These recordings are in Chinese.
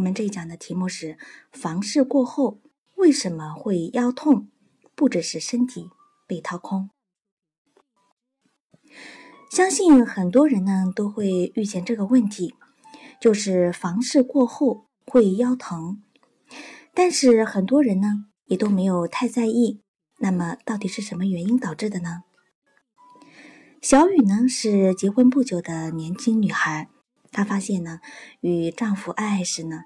我们这一讲的题目是：房事过后为什么会腰痛？不只是身体被掏空。相信很多人呢都会遇见这个问题，就是房事过后会腰疼。但是很多人呢也都没有太在意。那么到底是什么原因导致的呢？小雨呢是结婚不久的年轻女孩。她发现呢，与丈夫爱爱时呢，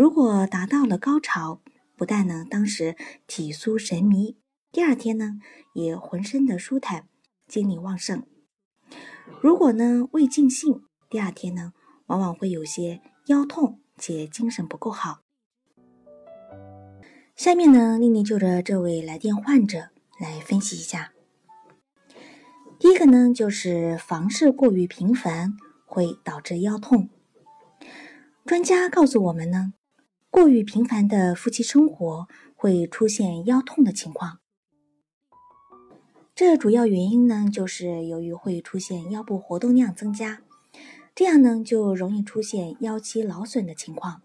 如果达到了高潮，不但呢当时体酥神迷，第二天呢也浑身的舒坦，精力旺盛。如果呢未尽兴，第二天呢往往会有些腰痛且精神不够好。下面呢，丽丽就着这位来电患者来分析一下。第一个呢，就是房事过于频繁。会导致腰痛。专家告诉我们呢，过于频繁的夫妻生活会出现腰痛的情况。这主要原因呢，就是由于会出现腰部活动量增加，这样呢就容易出现腰肌劳损的情况，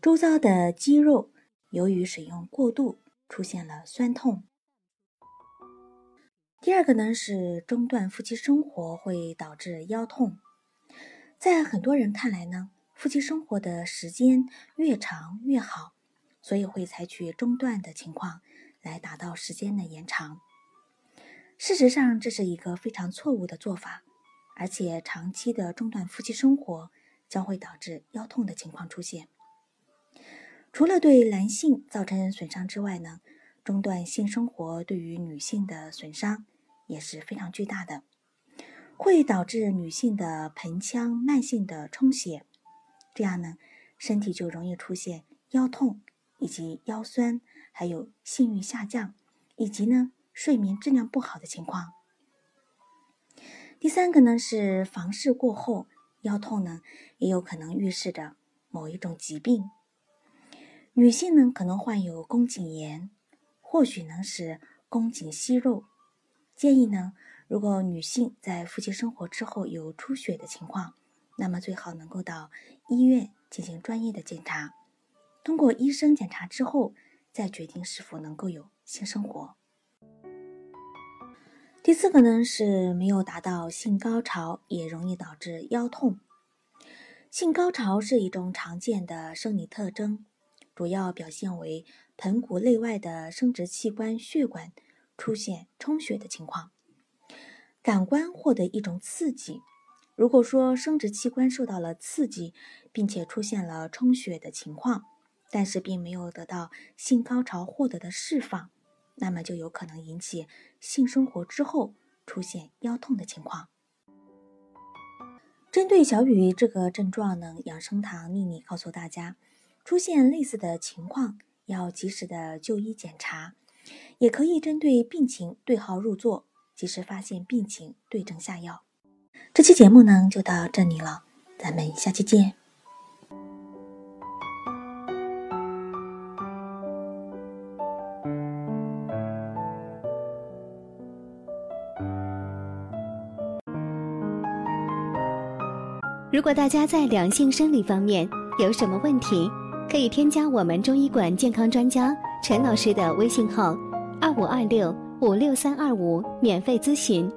周遭的肌肉由于使用过度出现了酸痛。第二个呢是中断夫妻生活会导致腰痛。在很多人看来呢，夫妻生活的时间越长越好，所以会采取中断的情况来达到时间的延长。事实上，这是一个非常错误的做法，而且长期的中断夫妻生活将会导致腰痛的情况出现。除了对男性造成损伤之外呢，中断性生活对于女性的损伤也是非常巨大的。会导致女性的盆腔慢性的充血，这样呢，身体就容易出现腰痛以及腰酸，还有性欲下降，以及呢睡眠质量不好的情况。第三个呢是房事过后腰痛呢，也有可能预示着某一种疾病。女性呢可能患有宫颈炎，或许呢是宫颈息肉，建议呢。如果女性在夫妻生活之后有出血的情况，那么最好能够到医院进行专业的检查。通过医生检查之后，再决定是否能够有性生活。第四个呢是没有达到性高潮，也容易导致腰痛。性高潮是一种常见的生理特征，主要表现为盆骨内外的生殖器官血管出现充血的情况。感官获得一种刺激，如果说生殖器官受到了刺激，并且出现了充血的情况，但是并没有得到性高潮获得的释放，那么就有可能引起性生活之后出现腰痛的情况。针对小雨这个症状呢，养生堂秘密告诉大家，出现类似的情况要及时的就医检查，也可以针对病情对号入座。及时发现病情，对症下药。这期节目呢就到这里了，咱们下期见。如果大家在两性生理方面有什么问题，可以添加我们中医馆健康专家陈老师的微信号：二五二六。五六三二五，免费咨询。